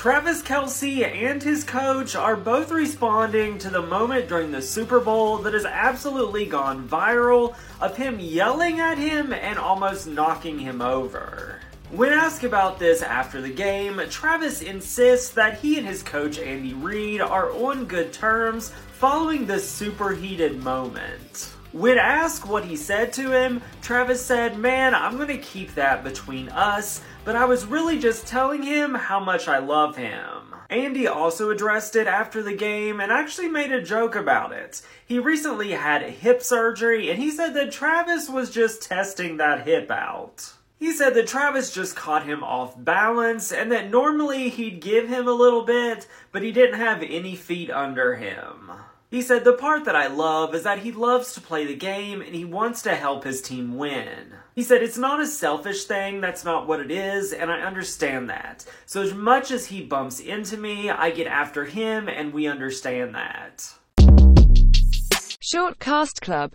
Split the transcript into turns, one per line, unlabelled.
Travis Kelce and his coach are both responding to the moment during the Super Bowl that has absolutely gone viral of him yelling at him and almost knocking him over. When asked about this after the game, Travis insists that he and his coach Andy Reid are on good terms following this superheated moment. When asked what he said to him, Travis said, Man, I'm gonna keep that between us, but I was really just telling him how much I love him. Andy also addressed it after the game and actually made a joke about it. He recently had hip surgery and he said that Travis was just testing that hip out. He said that Travis just caught him off balance and that normally he'd give him a little bit, but he didn't have any feet under him. He said, The part that I love is that he loves to play the game and he wants to help his team win. He said, It's not a selfish thing, that's not what it is, and I understand that. So, as much as he bumps into me, I get after him and we understand that.
Short Cast Club